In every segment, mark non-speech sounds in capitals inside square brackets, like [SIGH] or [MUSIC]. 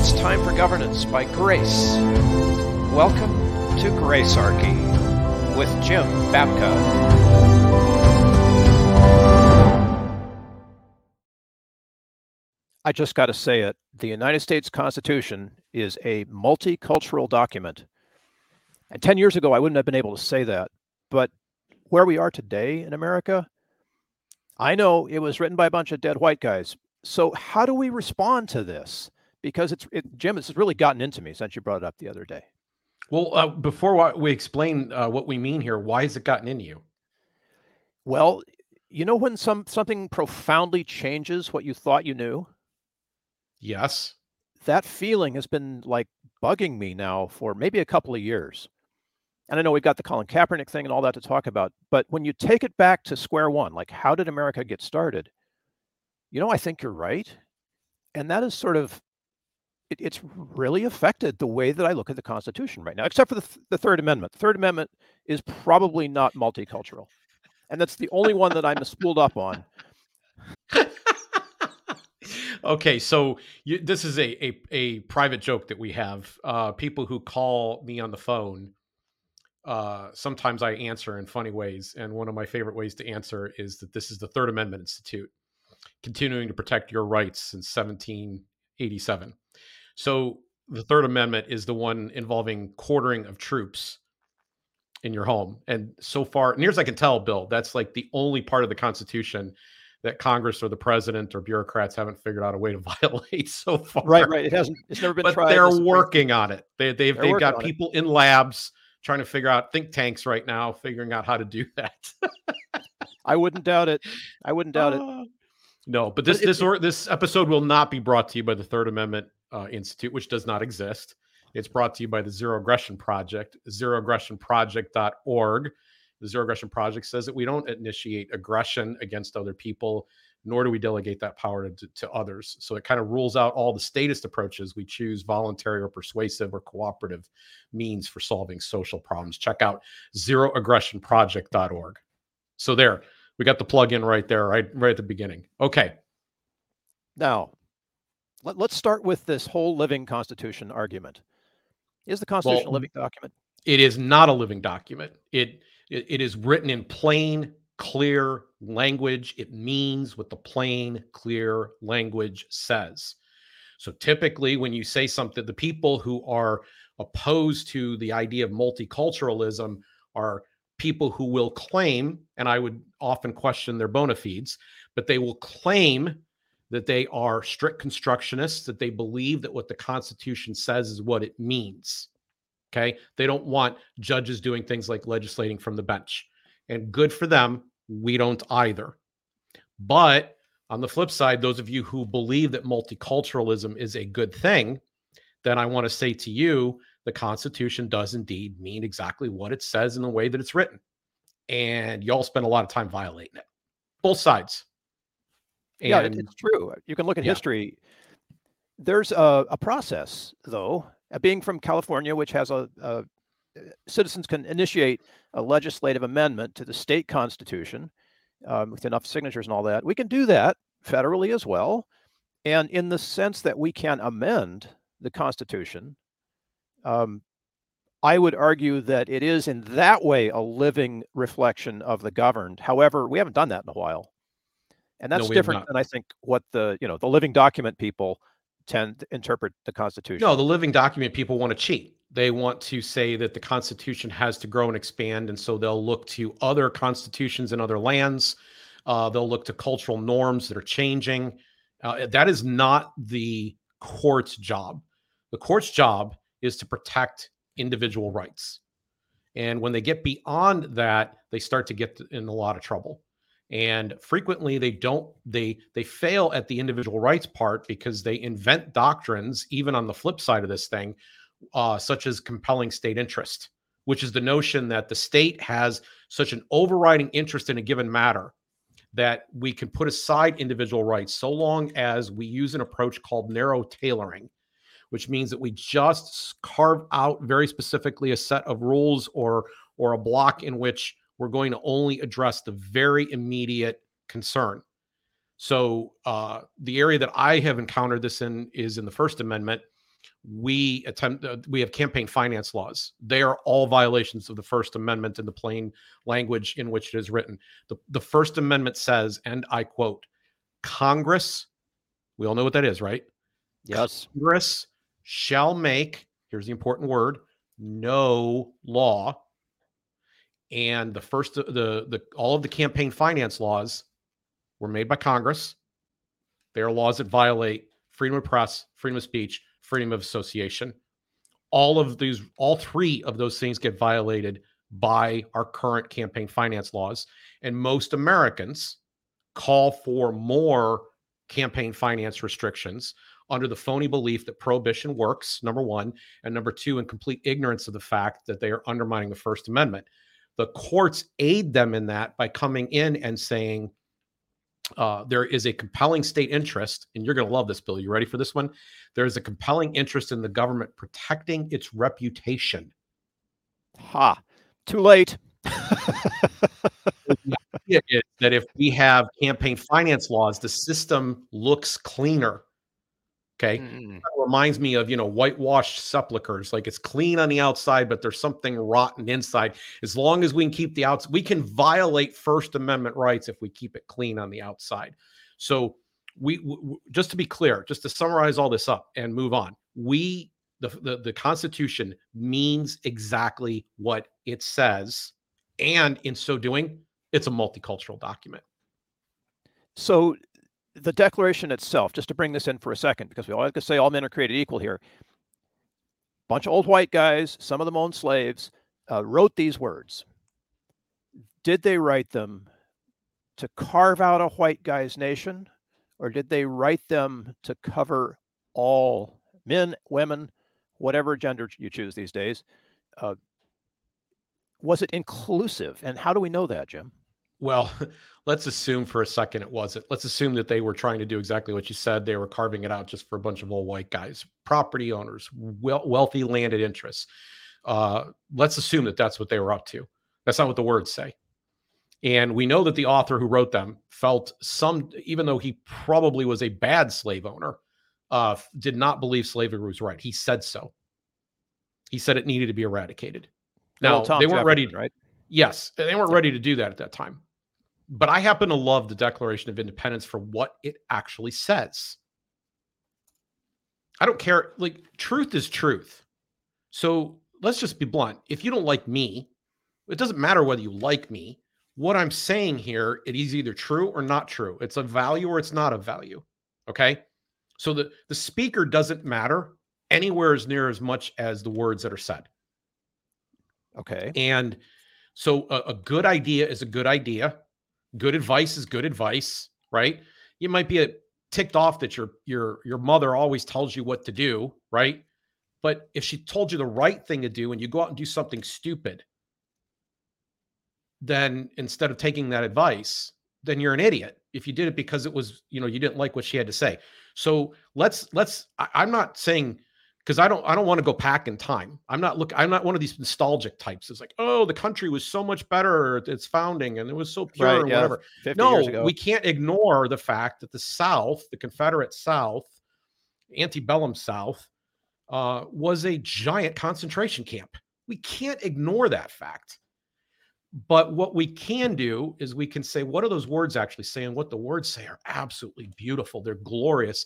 It's time for governance by grace. Welcome to Gracearchy with Jim Babka. I just got to say it. The United States Constitution is a multicultural document. And 10 years ago, I wouldn't have been able to say that. But where we are today in America, I know it was written by a bunch of dead white guys. So, how do we respond to this? Because it's, it, Jim, this has really gotten into me since you brought it up the other day. Well, uh, before we explain uh, what we mean here, why has it gotten into you? Well, you know when some something profoundly changes what you thought you knew? Yes. That feeling has been like bugging me now for maybe a couple of years. And I know we've got the Colin Kaepernick thing and all that to talk about, but when you take it back to square one, like how did America get started? You know, I think you're right. And that is sort of, it, it's really affected the way that I look at the Constitution right now, except for the, the Third Amendment. The Third Amendment is probably not multicultural. And that's the only one that I'm spooled up on. [LAUGHS] okay, so you, this is a, a, a private joke that we have. Uh, people who call me on the phone, uh, sometimes I answer in funny ways, and one of my favorite ways to answer is that this is the Third Amendment Institute, continuing to protect your rights since 1787. So the Third Amendment is the one involving quartering of troops in your home, and so far, near as I can tell, Bill, that's like the only part of the Constitution that Congress or the president or bureaucrats haven't figured out a way to [LAUGHS] violate so far. Right, right. It hasn't. It's never been but tried. they're working on it. They, they've They're they've got on it. people in labs trying to figure out think tanks right now, figuring out how to do that. [LAUGHS] I wouldn't doubt it. I wouldn't doubt it. Uh, No, but this it- this or this episode will not be brought to you by the Third Amendment uh, Institute, which does not exist. It's brought to you by the Zero Aggression Project, zeroaggressionproject.org. The Zero Aggression Project says that we don't initiate aggression against other people, nor do we delegate that power to, to others. So it kind of rules out all the statist approaches. We choose voluntary or persuasive or cooperative means for solving social problems. Check out zeroaggressionproject.org. So there, we got the plug in right there, right, right at the beginning. Okay. Now, let, let's start with this whole living constitution argument. Is the Constitution a living document? It is not a living document. It, it it is written in plain, clear language. It means what the plain, clear language says. So typically, when you say something, the people who are opposed to the idea of multiculturalism are people who will claim, and I would often question their bona fides, but they will claim that they are strict constructionists, that they believe that what the Constitution says is what it means. Okay. They don't want judges doing things like legislating from the bench. And good for them. We don't either. But on the flip side, those of you who believe that multiculturalism is a good thing, then I want to say to you the Constitution does indeed mean exactly what it says in the way that it's written. And y'all spend a lot of time violating it, both sides. Yeah, it's true. You can look at Yeah. history. There's a, a process, though. Uh, Being from California, which has a, a uh, citizens can initiate a legislative amendment to the state constitution um, with enough signatures and all that. We can do that federally as well, and in the sense that we can amend the constitution. Um, I would argue that it is in that way a living reflection of the governed. However, we haven't done that in a while. And that's have different than I think what the, you know, the living document people tend to interpret the Constitution. No, the living document people want to cheat. They want to say that the Constitution has to grow and expand. And so they'll look to other constitutions in other lands. Uh, they'll look to cultural norms that are changing. Uh, that is not the court's job. The court's job is to protect individual rights. And when they get beyond that, they start to get in a lot of trouble. And frequently they don't they they fail at the individual rights part because they invent doctrines even on the flip side of this thing uh, such as compelling state interest which is the notion that the state has such an overriding interest in a given matter that we can put aside individual rights so long as we use an approach called narrow tailoring which means that we just carve out very specifically a set of rules or or a block in which we're going to only address the very immediate concern. So uh, the area that I have encountered this in is in the First Amendment. We attempt uh, we have campaign finance laws. They are all violations of the First Amendment in the plain language in which it is written. The, the First Amendment says, and I quote, Congress, we all know what that is, right? Yes. Congress shall make, here's the important word, no law and the first the the all of the campaign finance laws were made by Congress. They are laws that violate freedom of press, freedom of speech, freedom of association. All of these, all three of those things get violated by our current campaign finance laws. And most Americans call for more campaign finance restrictions under the phony belief that prohibition works, number one, and number two, in complete ignorance of the fact that they are undermining the First Amendment. The courts aid them in that by coming in and saying, uh, there is a compelling state interest, and you're going to love this, Bill. You ready for this one? There is a compelling interest in the government protecting its reputation. Ha! Too late. [LAUGHS] that if we have campaign finance laws, the system looks cleaner. Okay. Mm. reminds me of, you know, whitewashed sepulchers. Like it's clean on the outside, but there's something rotten inside. As long as we can keep the outs, we can violate First Amendment rights if we keep it clean on the outside. So we, w- just to be clear, just to summarize all this up and move on, we the, the, the Constitution means exactly what it says. And in so doing, it's a multicultural document. So the Declaration itself, just to bring this in for a second, because we always say all men are created equal here. Bunch of old white guys, some of them owned slaves, uh, wrote these words. Did they write them to carve out a white guy's nation, or did they write them to cover all men, women, whatever gender you choose these days? Uh, was it inclusive? And how do we know that, Jim? Well, [LAUGHS] let's assume for a second it wasn't. Let's assume that they were trying to do exactly what you said. They were carving it out just for a bunch of old white guys, property owners, wealthy landed interests. Uh, let's assume that that's what they were up to. That's not what the words say. And we know that the author who wrote them felt some, even though he probably was a bad slave owner, uh, did not believe slavery was right. He said so. He said it needed to be eradicated. Now, well, they weren't ready, right? Yes, they weren't ready to do that at that time but I happen to love the Declaration of Independence for what it actually says. I don't care. Like, truth is truth. So let's just be blunt. If you don't like me, it doesn't matter whether you like me. What I'm saying here, it is either true or not true. It's a value or it's not a value. Okay. So the, the speaker doesn't matter anywhere as near as much as the words that are said. Okay. And so a, a good idea is a good idea good advice is good advice, right? You might be a, ticked off that your your your mother always tells you what to do, right? But if she told you the right thing to do and you go out and do something stupid, then instead of taking that advice, then you're an idiot. If you did it because it was, you know, you didn't like what she had to say. So let's let's I, I'm not saying because I don't I don't want to go back in time. I'm not look I'm not one of these nostalgic types. It's like, oh, the country was so much better at its founding and it was so pure right, and yeah, whatever. No, we can't ignore the fact that the South, the Confederate South, antebellum South, uh, was a giant concentration camp. We can't ignore that fact. But what we can do is we can say, what do those words actually say? And what the words say are absolutely beautiful. They're glorious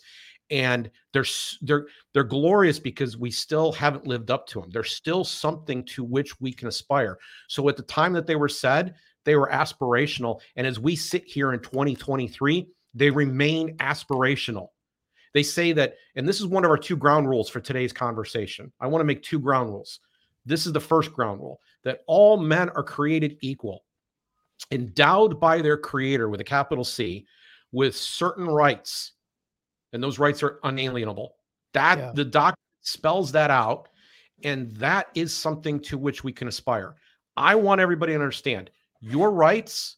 and they're they're they're glorious because we still haven't lived up to them. There's still something to which we can aspire. So at the time that they were said, they were aspirational, and as we sit here in 2023, they remain aspirational. They say that, and this is one of our two ground rules for today's conversation. I want to make two ground rules. This is the first ground rule that all men are created equal. endowed by their creator with a capital C with certain rights, and those rights are unalienable. That yeah. the doc spells that out, and that is something to which we can aspire. I want everybody to understand your rights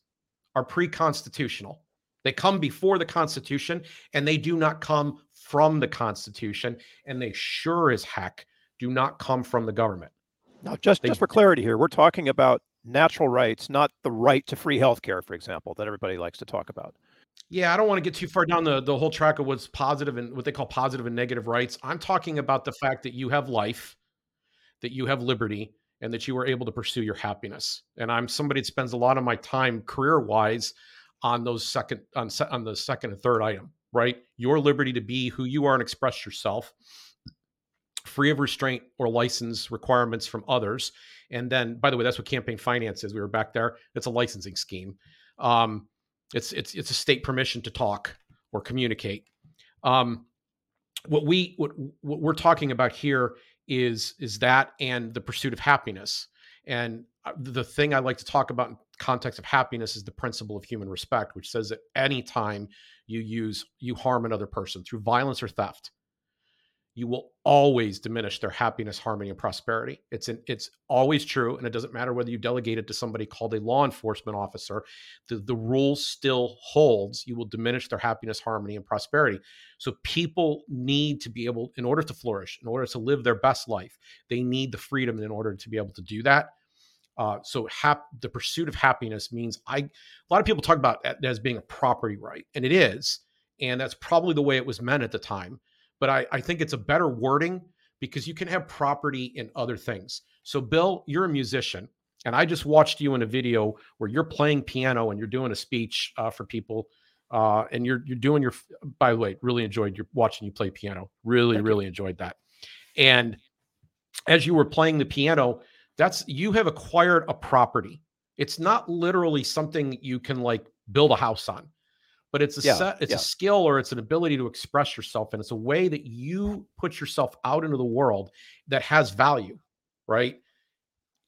are pre constitutional. They come before the Constitution and they do not come from the Constitution. And they sure as heck do not come from the government. Now, just, they, just for clarity here, we're talking about natural rights, not the right to free healthcare, for example, that everybody likes to talk about. Yeah, I don't want to get too far down the, the whole track of what's positive and what they call positive and negative rights. I'm talking about the fact that you have life, that you have liberty, and that you were able to pursue your happiness. And I'm somebody that spends a lot of my time career wise on those second on on the second and third item, right? Your liberty to be who you are and express yourself, free of restraint or license requirements from others. And then, by the way, that's what campaign finance is. We were back there. It's a licensing scheme. Um, it's it's it's a state permission to talk or communicate. Um, what we what, what we're talking about here is is that and the pursuit of happiness. And uh, the thing I like to talk about in context of happiness is the principle of human respect, which says that any time you use you harm another person through violence or theft, you will always diminish their happiness, harmony, and prosperity. It's an, it's always true, and it doesn't matter whether you delegate it to somebody called a law enforcement officer. The, the rule still holds. You will diminish their happiness, harmony, and prosperity. So people need to be able, in order to flourish, in order to live their best life, they need the freedom in order to be able to do that. Uh, so hap- the pursuit of happiness means I. A lot of people talk about that as being a property right, and it is, and that's probably the way it was meant at the time but I, I think it's a better wording because you can have property in other things. So, Bill, you're a musician, and I just watched you in a video where you're playing piano and you're doing a speech uh, for people, uh, and you're you're doing your. By the way, really enjoyed your watching you play piano. Really, Thank really you. enjoyed that. And as you were playing the piano, that's you have acquired a property. It's not literally something you can like build a house on but it's a yeah, set, it's yeah. a skill or it's an ability to express yourself and it's a way that you put yourself out into the world that has value right?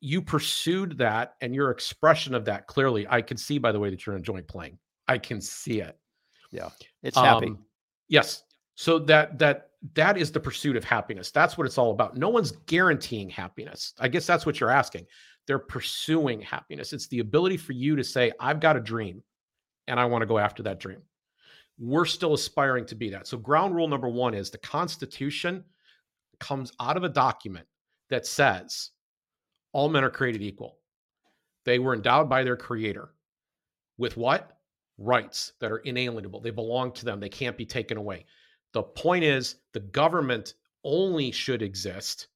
You pursued that and your expression of that clearly i can see by the way that you're enjoying playing. I can see it. Yeah it's happy. Um, yes so that that that is the pursuit of happiness. That's what it's all about. No one's guaranteeing happiness. I guess that's what you're asking. They're pursuing happiness. It's the ability for you to say i've got a dream and I want to go after that dream. We're still aspiring to be that. So, ground rule number one is the Constitution comes out of a document that says all men are created equal. They were endowed by their creator with what? Rights that are inalienable. They belong to them, they can't be taken away. The point is, the government only should exist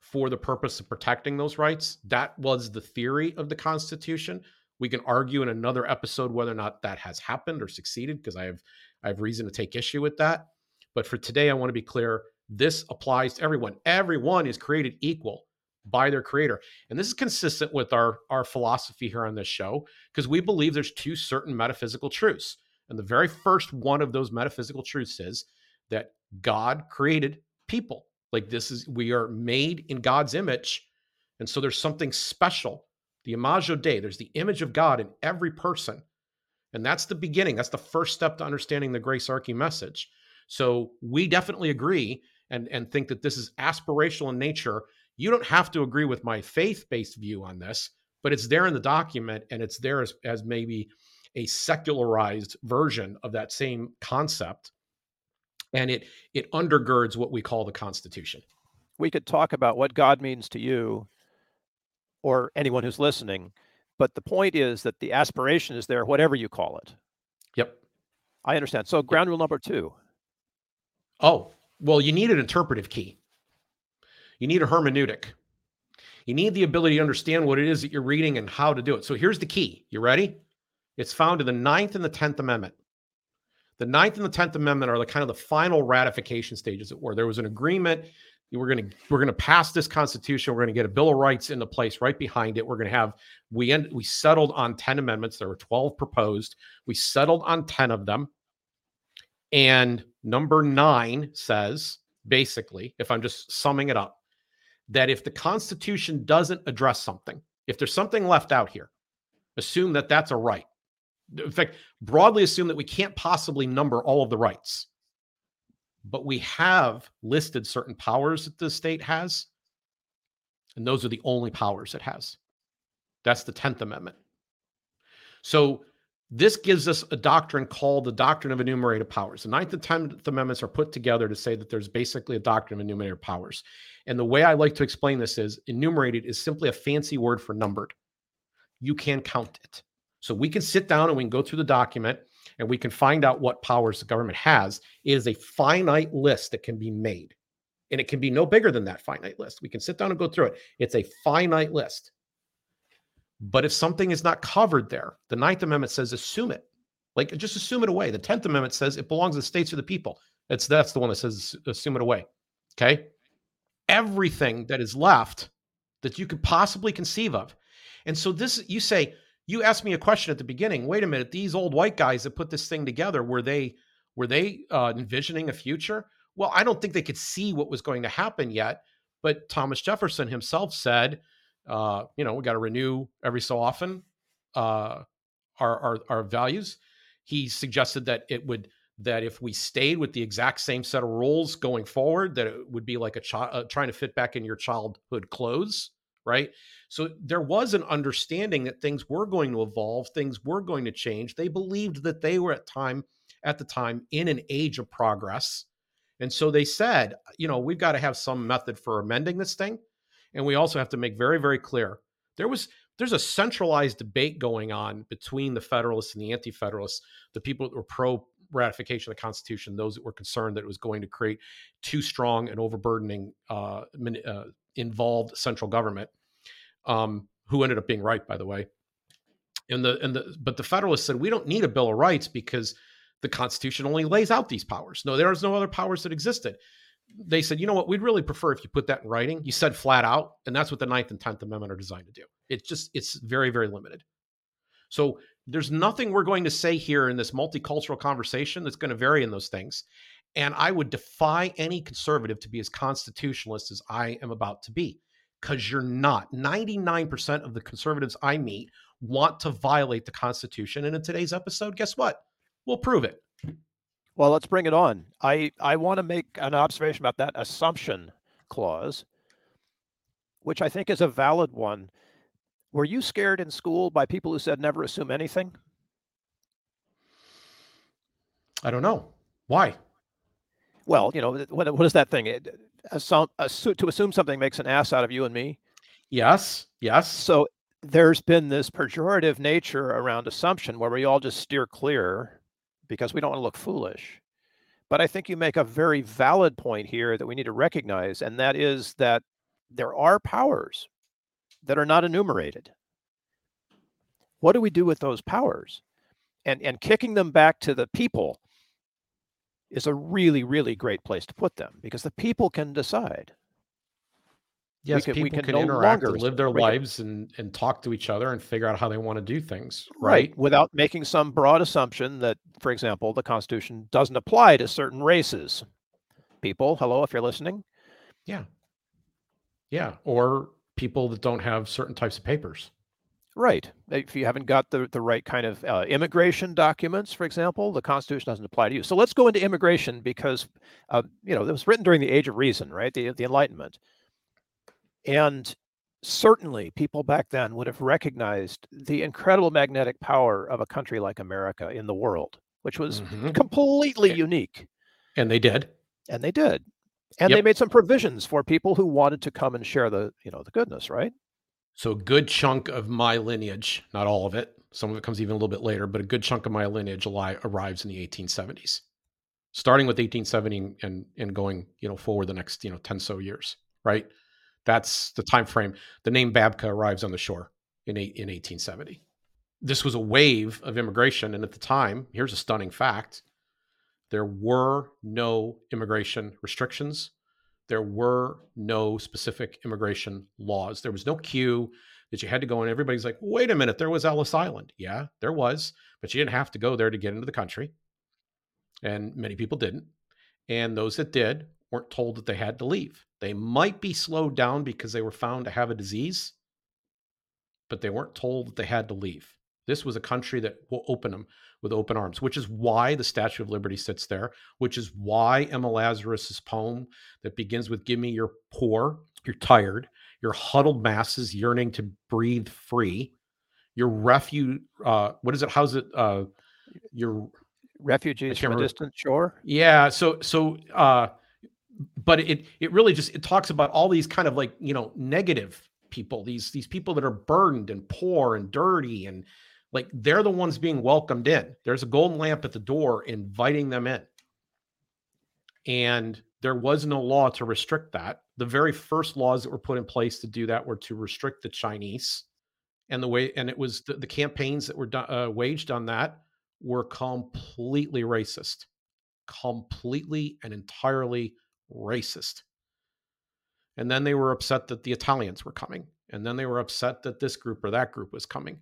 for the purpose of protecting those rights. That was the theory of the Constitution. We can argue in another episode whether or not that has happened or succeeded because I have I have reason to take issue with that. But for today, I want to be clear. This applies to everyone. Everyone is created equal by their creator. And this is consistent with our, our philosophy here on this show because we believe there's two certain metaphysical truths. And the very first one of those metaphysical truths is that God created people. Like this is, we are made in God's image. And so there's something special the Imago Dei. There's the image of God in every person. And that's the beginning. That's the first step to understanding the Gracearchy message. So we definitely agree and, and think that this is aspirational in nature. You don't have to agree with my faith based view on this, but it's there in the document and it's there as, as maybe a secularized version of that same concept. And it it undergirds what we call the Constitution. We could talk about what God means to you or anyone who's listening. But the point is that the aspiration is there, whatever you call it. Yep. I understand. So, ground rule number two. Oh, well, you need an interpretive key. You need a hermeneutic. You need the ability to understand what it is that you're reading and how to do it. So, here's the key. You ready? It's found in the Ninth and the Tenth Amendment. The Ninth and the Tenth Amendment are the kind of the final ratification stages, where there was an agreement we're going to we're going to pass this constitution. We're going to get a bill of rights into place right behind it. We're going to have we end we settled on 10 amendments. There were 12 proposed. We settled on 10 of them. And number 9 says basically if i'm just summing it up that if the constitution doesn't address something if there's something left out here Assume that that's a right. In fact, broadly assume that we can't possibly number all of the rights. But we have listed certain powers that the state has, and those are the only powers it has. That's the 10th Amendment. So this gives us a doctrine called the doctrine of enumerated powers. The Ninth and Tenth Amendments are put together to say that there's basically a doctrine of enumerated powers. And the way I like to explain this is enumerated is simply a fancy word for numbered. You can count it. So we can sit down and we can go through the document and we can find out what powers the government has. It is a finite list that can be made. And it can be no bigger than that finite list. We can sit down and go through it. It's a finite list. But if something is not covered there, the Ninth Amendment says assume it. Like just assume it away. The Tenth Amendment says it belongs to the states or the people. It's that's the one that says assume it away. Okay. Everything that is left that you could possibly conceive of. And so this you say, you asked me a question at the beginning. Wait a minute, these old white guys that put this thing together, were they were they uh, envisioning a future? Well, I don't think they could see what was going to happen yet. But Thomas Jefferson himself said, uh, you know, we got to renew every so often uh, our, our our values. He suggested that it would that if we stayed with the exact same set of rules going forward, that it would be like a child uh, trying to fit back in your childhood clothes, right? So there was an understanding that things were going to evolve, things were going to change. They believed that they were at time at the time in an age of progress. And so they said, you know, we've got to have some method for amending this thing. And we also have to make very, very clear there was there's a centralized debate going on between the Federalists and the Anti-Federalists, the people that were pro ratification of the Constitution, those that were concerned that it was going to create too strong and overburdening uh, uh, involved central government, um, who ended up being right, by the way. And the and the but the Federalists said we don't need a Bill of Rights because the Constitution only lays out these powers. No, there's no other powers that existed they said, you know what, we'd really prefer if you put that in writing. You said flat out, and that's what the Ninth and Tenth Amendment are designed to do. It's just, it's very, very limited. So there's nothing we're going to say here in this multicultural conversation that's going to vary in those things. And I would defy any conservative to be as constitutionalist as I am about to be, because you're not. 99% of the conservatives I meet want to violate the Constitution. And in today's episode, guess what? We'll prove it. Well, let's bring it on. I, I want to make an observation about that assumption clause, which I think is a valid one. Were you scared in school by people who said never assume anything? I don't know. Why? Well, you know, what, what is that thing? It, assume, assume, to assume something makes an ass out of you and me. Yes, yes. So there's been this pejorative nature around assumption where we all just steer clear because we don't want to look foolish. But I think you make a very valid point here that we need to recognize, and that is that there are powers that are not enumerated. What do we do with those powers? And, and kicking them back to the people is a really, really great place to put them because the people can decide. Yes, can, people can, can no interact and live their lives and, and talk to each other and figure out how they want to do things. Right? right. Without making some broad assumption that, for example, the Constitution doesn't apply to certain races. People, hello, if you're listening. Yeah. Yeah. Or people that don't have certain types of papers. Right. If you haven't got the, the right kind of uh, immigration documents, for example, the Constitution doesn't apply to you. So let's go into immigration because, uh, you know, it was written during the Age of Reason, right? The, the Enlightenment. And certainly people back then would have recognized the incredible magnetic power of a country like America in the world, which was mm-hmm. completely unique. And they did. And they did. And yep. they made some provisions for people who wanted to come and share the, you know, the goodness, right? So a good chunk of my lineage, not all of it, some of it comes even a little bit later, but a good chunk of my lineage arrives in the 1870s. Starting with 1870 and and going, you know, forward the next, you know, 10 so years, right? That's the time frame. The name Babka arrives on the shore in, in 1870. This was a wave of immigration. And at the time, here's a stunning fact there were no immigration restrictions. There were no specific immigration laws. There was no queue that you had to go and everybody's like, wait a minute, there was Ellis Island. Yeah, there was, but you didn't have to go there to get into the country. And many people didn't. And those that did weren't told that they had to leave. They might be slowed down because they were found to have a disease, but they weren't told that they had to leave. This was a country that will open them with open arms, which is why the Statue of Liberty sits there, which is why Emma Lazarus's poem that begins with "Give me your poor, you're tired, your huddled masses yearning to breathe free, your refuge. Uh, what is it? How's it? Uh, your refugees from a distant shore. Yeah. So so. Uh, but it it really just it talks about all these kind of like you know negative people these these people that are burdened and poor and dirty and like they're the ones being welcomed in. There's a golden lamp at the door inviting them in. And there was no law to restrict that. The very first laws that were put in place to do that were to restrict the Chinese. And the way, and it was the, the campaigns that were uh, waged on that were completely racist, completely and entirely racist. And then they were upset that the Italians were coming. And then they were upset that this group or that group was coming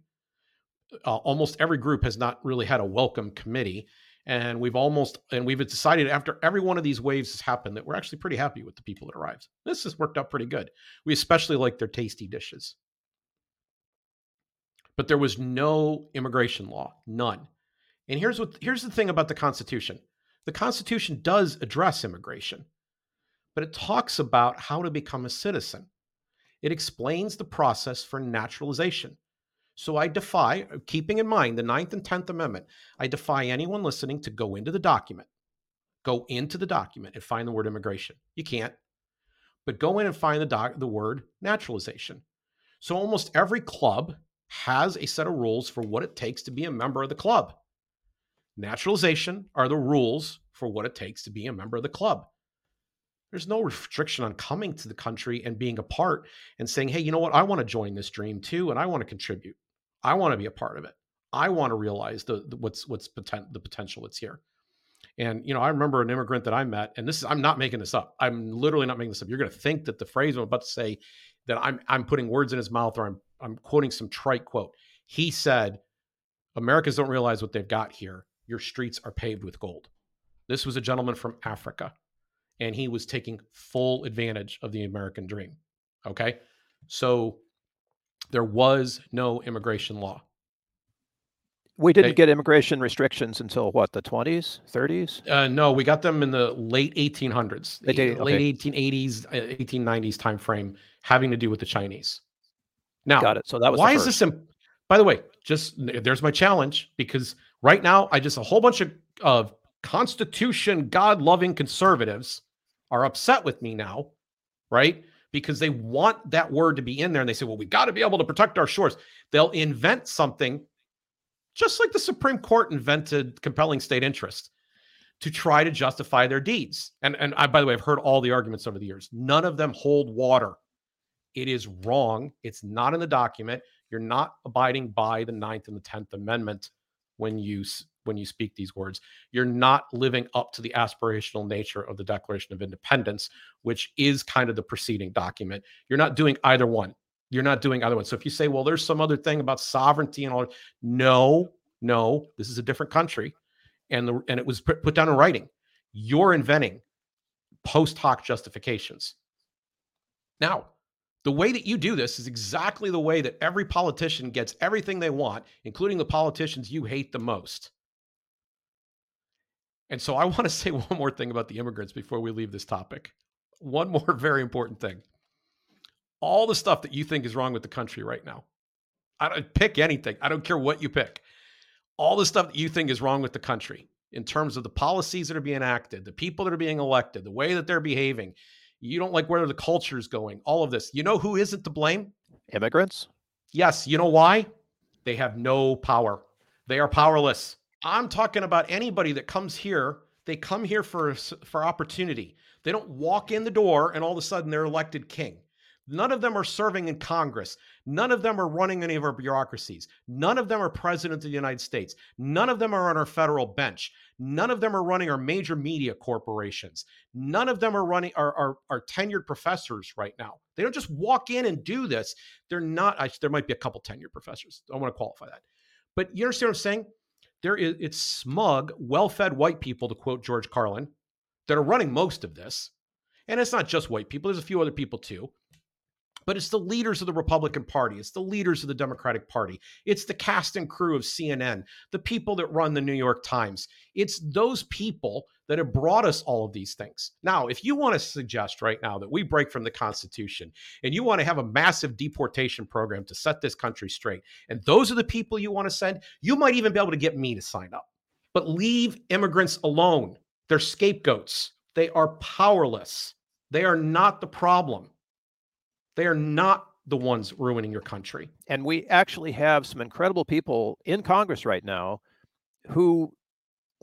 uh, almost every group has not really had a welcome committee and we've almost and we've decided after every one of these waves has happened that we're actually pretty happy with the people that arrived. This has worked out pretty good. We especially like their tasty dishes. But there was no immigration law none. And here's what here's the thing about the constitution. The constitution does address immigration but it talks about how to become a citizen. It explains the process for naturalization so I defy, uh, keeping in mind the Ninth and Tenth Amendment, I defy anyone listening to go into the document, go into the document and find the word immigration. You can't. But go in and find the doc, the word naturalization. So almost every club has a set of rules for what it takes to be a member of the club. Naturalization are the rules for what it takes to be a member of the club. There's no restriction on coming to the country and being a part and saying, hey, you know what? I want to join this dream too, and I want to contribute. I want to be a part of it. I want to realize the, the what's what's poten- the potential that's here. And you know, I remember an immigrant that I met, and this is I'm not making this up. I'm literally not making this up. You're going to think that the phrase I'm about to say that I'm I'm putting words in his mouth or I'm I'm quoting some trite quote. He said, "Americans don't realize what they've got here. Your streets are paved with gold." This was a gentleman from Africa, and he was taking full advantage of the American dream. Okay, so there was no immigration law. We didn't they, get immigration restrictions until what, the 20s, 30s? Uh, no, we got them in the late 1800s, did, late okay. 1880s, 1890s time frame, having to do with the Chinese. Now, got it. So that was why is this? Imp- By the way, just there's my challenge because right now I just a whole bunch of of Constitution God loving conservatives are upset with me now, right? Because they want that word to be in there and they say, well, we got to be able to protect our shores. They'll invent something just like the Supreme Court invented compelling state interest to try to justify their deeds. And, and I, by the way, I've heard all the arguments over the years. None of them hold water. It is wrong. It's not in the document. You're not abiding by the Ninth and the Tenth Amendment when you when you speak these words. You're not living up to the aspirational nature of the Declaration of Independence, which is kind of the preceding document. You're not doing either one. You're not doing either one. So if you say, well, there's some other thing about sovereignty and all, no, no, this is a different country, and the and it was put, put down in writing. You're inventing post hoc justifications. Now, the way that you do this is exactly the way that every politician gets everything they want, including the politicians you hate the most. And so I want to [LAUGHS] say one more thing about the immigrants before we leave this topic. One more [LAUGHS] very important thing. All the stuff that you think is wrong with the country right now. I don't pick anything. I don't care what you pick. All the stuff that you think is wrong with the country in terms of the policies that are being acted, the people that are being elected, the way that they're behaving. You don't like where the culture is going, all of this. You know who isn't to blame? Immigrants? Yes. You know why? They have no power. They are powerless. I'm talking about anybody that comes here. They come here for for opportunity. They don't walk in the door and all of a sudden they're elected king. None of them are serving in Congress. None of them are running any of our bureaucracies. None of them are president of the United States. None of them are on our federal bench. None of them are running our major media corporations. None of them are running our, our, our tenured professors right now. They don't just walk in and do this. They're not, I, there might be a couple tenured professors. I want to qualify that. But you understand what I'm saying? There is it's smug, well-fed white people, to quote George Carlin, that are running most of this. And it's not just white people, there's a few other people too. But it's the leaders of the Republican Party, it's the leaders of the Democratic Party, it's the cast and crew of CNN, the people that run the New York Times. It's those people that have brought us all of these things. Now, if you want to suggest right now that we break from the Constitution and you want to have a massive deportation program to set this country straight, and those are the people you want to send, you might even be able to get me to sign up. But leave immigrants alone. They're scapegoats. They are powerless. They are not the problem. They are not the ones ruining your country. And we actually have some incredible people in Congress right now who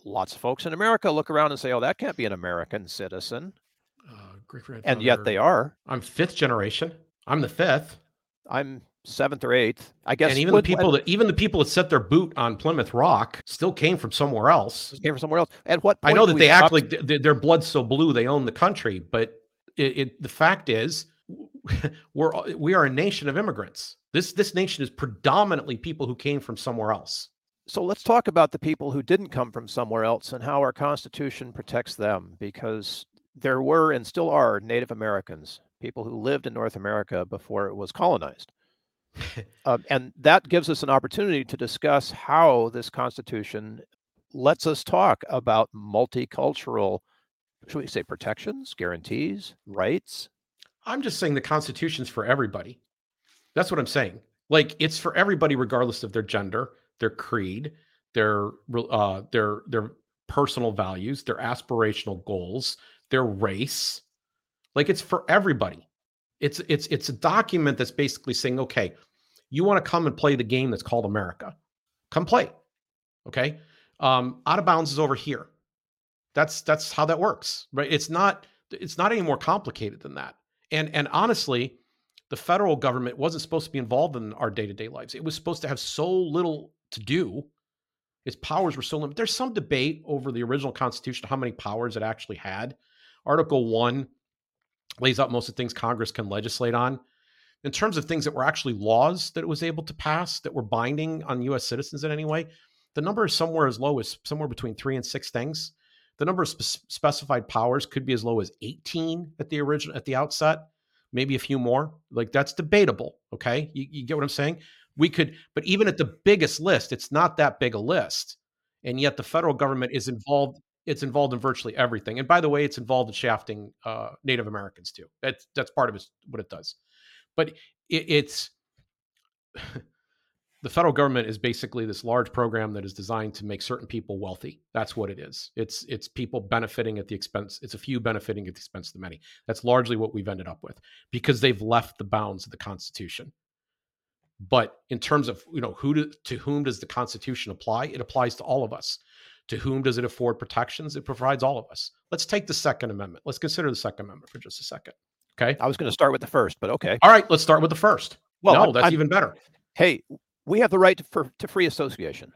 lots of folks in America look around and say, oh, that can't be an American citizen. Uh, and yet they are. I'm fifth generation. I'm the fifth. I'm seventh or eighth. I guess. And even the people that even the people that set their boot on Plymouth Rock still came from somewhere else. Came from somewhere else. At what I know that they act actually their blood's so blue they own the country, but it, it the fact is [LAUGHS] we're we are a nation of immigrants. This this nation is predominantly people who came from somewhere else. So let's talk about the people who didn't come from somewhere else and how our Constitution protects them, because there were and still are Native Americans, people who lived in North America before it was colonized. [LAUGHS] um, and that gives us an opportunity to discuss how this Constitution lets us talk about multicultural, should we say, protections, guarantees, rights, I'm just saying the Constitution's for everybody. That's what I'm saying. Like it's for everybody, regardless of their gender, their creed, their uh, their their personal values, their aspirational goals, their race. Like it's for everybody. It's it's it's a document that's basically saying, okay, you want to come and play the game that's called America, come play. Okay, um, out of bounds is over here. That's that's how that works, right? It's not it's not any more complicated than that. And and honestly, the federal government wasn't supposed to be involved in our day-to-day lives. It was supposed to have so little to do. Its powers were so limited. There's some debate over the original Constitution, how many powers it actually had. Article 1 lays out most of the things Congress can legislate on. In terms of things that were actually laws that it was able to pass that were binding on US citizens in any way, the number is somewhere as low as somewhere between three and six things. The number of spe- specified powers could be as low as 18 at the original at the outset, maybe a few more. Like that's debatable. Okay, you, you get what I'm saying? We could, but even at the biggest list, it's not that big a list, and yet the federal government is involved. It's involved in virtually everything. And by the way, it's involved in shafting uh, Native Americans too. That's that's part of it, what it does. But it, it's the federal government is basically this large program that is designed to make certain people wealthy. That's what it is. It's it's people benefiting at the expense. It's a few benefiting at the expense of the many. That's largely what we've ended up with because they've left the bounds of the Constitution. But in terms of you know who to, to whom does the Constitution apply? It applies to all of us. To whom does it afford protections? It provides all of us. Let's take the Second Amendment. Let's consider the Second Amendment for just a second. Okay. I was going to start with the first, but okay. All right, let's start with the first. Well, no, I'm, that's I'm, even better. Hey, we have the right to, for, to free association.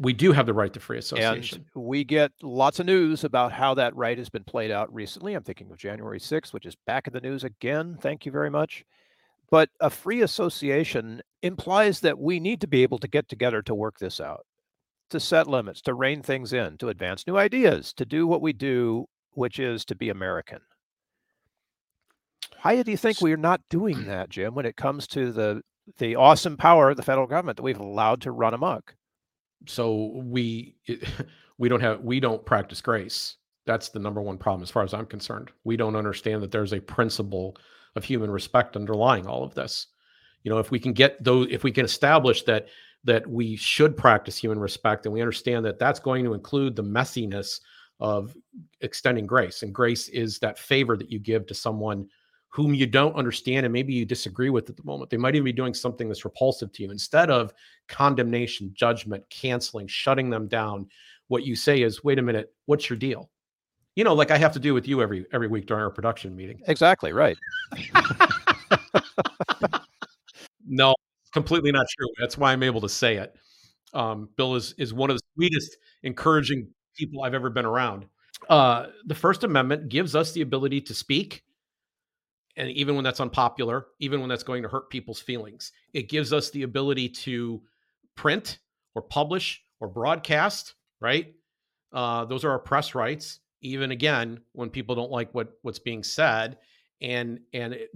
We do have the right to free association. And we get lots of news about how that right has been played out recently. I'm thinking of January 6th, which is back in the news again. Thank you very much. But a free association implies that we need to be able to get together to work this out, to set limits, to rein things in, to advance new ideas, to do what we do, which is to be American. Why do you think we're not doing [CLEARS THROAT] that, Jim, when it comes to the the awesome power of the federal government that we've allowed to run amok. So we [LAUGHS] we don't have we don't practice grace. That's the number one problem as far as I'm concerned. We don't understand that there's a principle of human respect underlying all of this. You know, if we can get those if we can establish that that we should practice human respect and we understand that that's going to include the messiness of extending grace and grace is that favor that you give to someone whom you don't understand and maybe you disagree with at the moment. They might even be doing something that's repulsive to you. Instead of condemnation, judgment, canceling, shutting them down, what you say is, wait a minute, what's your deal? You know, like I have to do with you every every week during our production meeting. Exactly, right. [LAUGHS] no, completely not true. That's why I'm able to say it. Um, Bill is is one of the sweetest, encouraging people I've ever been around. Uh, the First Amendment gives us the ability to speak, and even when that's unpopular, even when that's going to hurt people's feelings, it gives us the ability to print or publish or broadcast, right? Uh, those are our press rights. Even again, when people don't like what what's being said, and and it,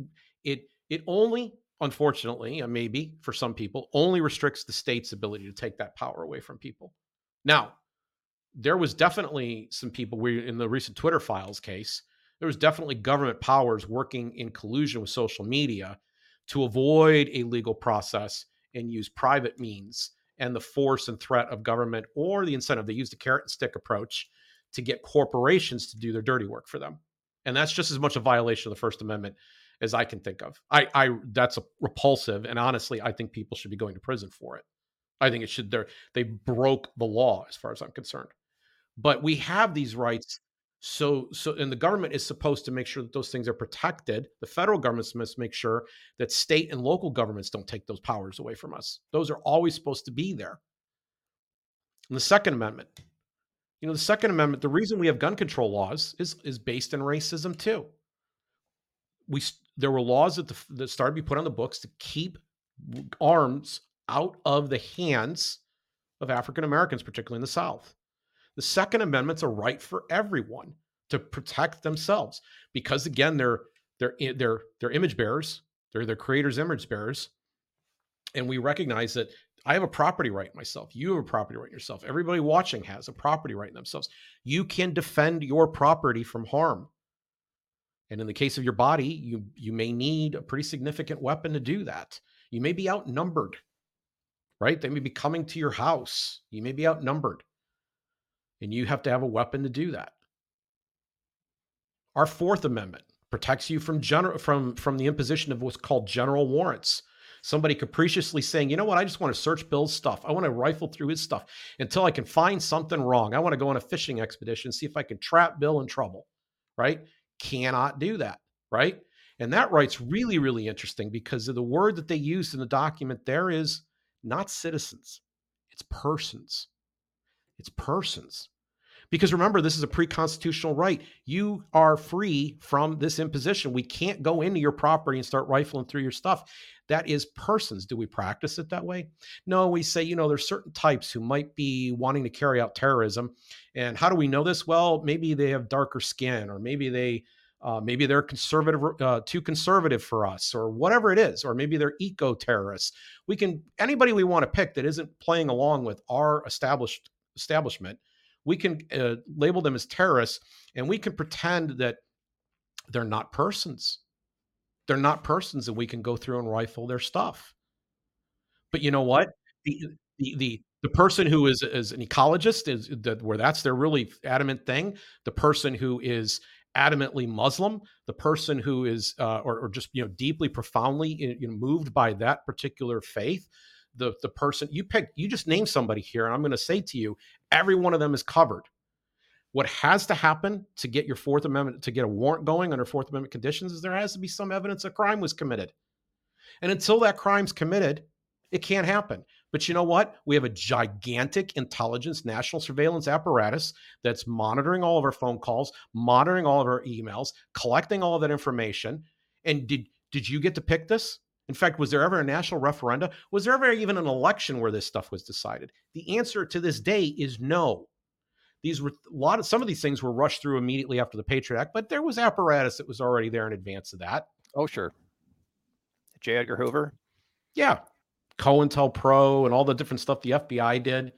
it It only, unfortunately, and maybe for some people, only restricts the state's ability to take that power away from people. Now, there was definitely some people we in the recent Twitter files case, there was definitely government powers working in collusion with social media to avoid a legal process and use private means and the force and threat of government or the incentive. They used the carrot and stick approach to get corporations to do their dirty work for them. And that's just as much a violation of the First Amendment as I can think of. I, I that's repulsive, and honestly, I think people should be going to prison for it. I think it should. They they broke the law as far as I'm concerned. But we have these rights. So, so, and the government is supposed to make sure that those things are protected. The federal government must make sure that state and local governments don't take those powers away from us. Those are always supposed to be there. And the Second Amendment, you know, the Second Amendment, the reason we have gun control laws is is based in racism too. We there were laws that, the, that started to be put on the books to keep arms out of the hands of African Americans, particularly in the South. The Second Amendment's a right for everyone to protect themselves because again, they're they're they're they're image bearers. They're their creators' image bearers, and we recognize that I have a property right myself. You have a property right yourself. Everybody watching has a property right in themselves. You can defend your property from harm. And in the case of your body, you you may need a pretty significant weapon to do that. You may be outnumbered, right? They may be coming to your house. You may be outnumbered and you have to have a weapon to do that. Our Fourth Amendment protects you from general from from the imposition of what's called general warrants. Somebody capriciously saying, you know what, I just want to search Bill's stuff. I want to rifle through his stuff until I can find something wrong. I want to go on a fishing expedition, see if I can trap Bill in trouble. Right? Cannot do that. Right? And that right's really, really interesting because of the word that they used in the document there is not citizens, it's persons. It's persons. Because remember, this is a pre constitutional right. You are free from this imposition. We can't go into your property and start rifling through your stuff. That is persons. Do we practice it that way? No, we say, you know, there's certain types who might be wanting to carry out terrorism. And how do we know this? Well, maybe they have darker skin, or maybe they, uh, maybe they're conservative, uh, too conservative for us, or whatever it is, or maybe they're eco terrorists. We can anybody we want to pick that isn't playing along with our established establishment we can uh, label them as terrorists and we can pretend that they're not persons. They're not persons and we can go through and rifle their stuff. But you know what? The the the, the person who is is an ecologist is that where that's their really adamant thing. The person who is adamantly Muslim, the person who is uh, or, or just you know deeply profoundly you know, moved by that particular faith, the the person you pick you just name somebody here and i'm going to say to you every one of them is covered. What has to happen to get your fourth amendment to get a warrant going under fourth amendment conditions is there has to be some evidence a crime was committed. And until that crime's committed it can't happen. But you know what? We have a gigantic intelligence national surveillance apparatus that's monitoring all of our phone calls monitoring all of our emails collecting all of that information. And did did you get to pick this in fact, was there ever a national referenda? Was there ever even an election where this stuff was decided? The answer to this day is no. These were a lot of some of these things were rushed through immediately after the Patriot Act, but there was apparatus that was already there in advance of that. Oh, sure. J. Edgar Hoover. Yeah. COINTELPRO and all the different stuff the FBI did.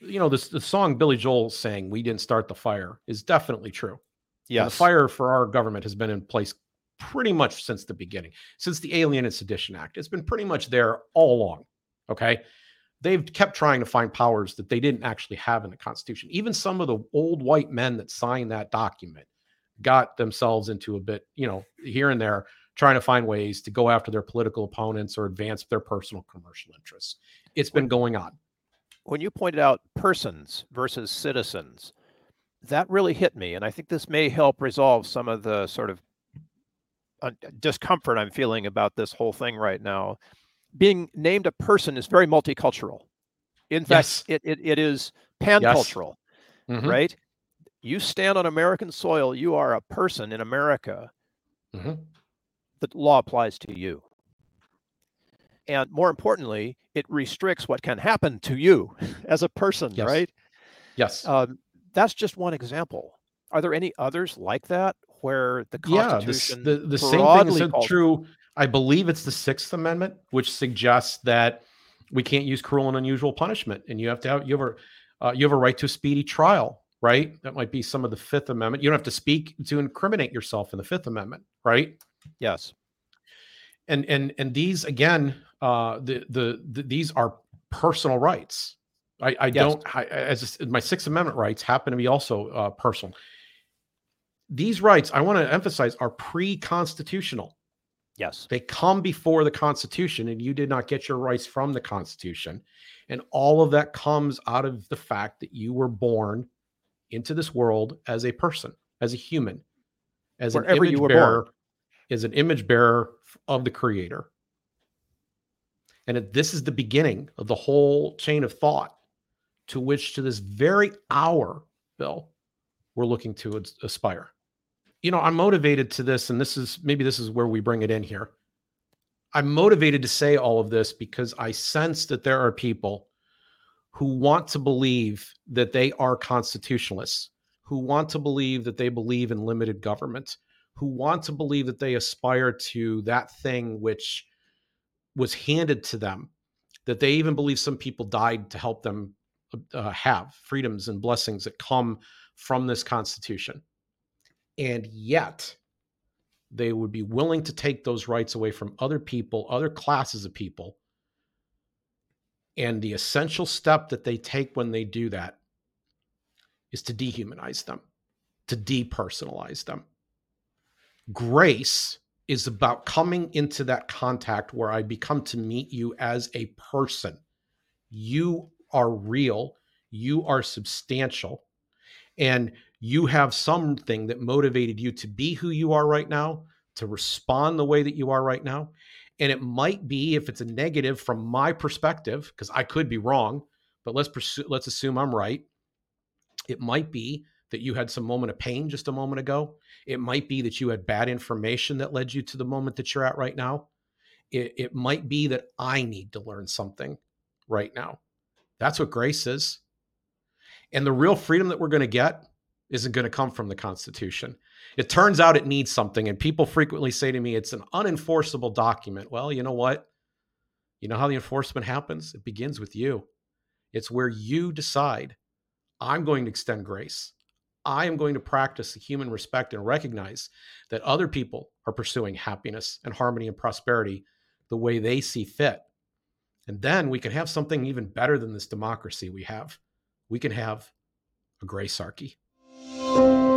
You know, this the song Billy Joel sang, We Didn't Start the Fire, is definitely true. Yeah. The fire for our government has been in place pretty much since the beginning, since the Alien and Sedition Act. It's been pretty much there all along. Okay. They've kept trying to find powers that they didn't actually have in the Constitution. Even some of the old white men that signed that document got themselves into a bit, you know, here and there, trying to find ways to go after their political opponents or advance their personal commercial interests. It's been going on. When you pointed out persons versus citizens, that really hit me. And I think this may help resolve some of the sort of uh, discomfort I'm feeling about this whole thing right now. Being named a person is very multicultural. In fact, yes. it, it, it is pancultural, yes. mm-hmm. right? You stand on American soil, you are a person in America. Mm-hmm. The law applies to you. And more importantly, it restricts what can happen to you [LAUGHS] as a person, yes. right? Yes. Um, that's just one example. Are there any others like that? Where the Constitution yeah, the, the, the same thing is true. I believe it's the Sixth Amendment, which suggests that we can't use cruel and unusual punishment, and you have to have you have a uh, you have a right to a speedy trial, right? That might be some of the Fifth Amendment. You don't have to speak to incriminate yourself in the Fifth Amendment, right? Yes. And and and these again, uh, the, the the these are personal rights. I, I yes. don't I, as my Sixth Amendment rights happen to be also uh, personal. These rights, I want to emphasize, are pre-constitutional. Yes. They come before the Constitution, and you did not get your rights from the Constitution. And all of that comes out of the fact that you were born into this world as a person, as a human, as Wherever an image bearer, born. as an image bearer of the Creator. And this is the beginning of the whole chain of thought to which, to this very hour, Bill, we're looking to aspire you know, I'm motivated to this, and this is maybe this is where we bring it in here. I'm motivated to say all of this because I sense that there are people who want to believe that they are constitutionalists, who want to believe that they believe in limited government, who want to believe that they aspire to that thing which was handed to them, that they even believe some people died to help them uh, have freedoms and blessings that come from this Constitution and yet they would be willing to take those rights away from other people, other classes of people. And the essential step that they take when they do that is to dehumanize them, to depersonalize them. Grace is about coming into that contact where I become to meet you as a person. You are real, you are substantial, and you have something that motivated you to be who you are right now, to respond the way that you are right now. And it might be, if it's a negative from my perspective, because I could be wrong, but let's pursue, let's assume I'm right. It might be that you had some moment of pain just a moment ago. It might be that you had bad information that led you to the moment that you're at right now. It, it might be that I need to learn something right now. That's what grace is. And the real freedom that we're going to get isn't going to come from the Constitution. It turns out it needs something. And people frequently say to me, it's an unenforceable document. Well, you know what? You know how the enforcement happens? It begins with you. It's where you decide, I'm going to extend grace. I am going to practice human respect and recognize that other people are pursuing happiness and harmony and prosperity the way they see fit. And then we can have something even better than this democracy we have. We can have a grace archy. Música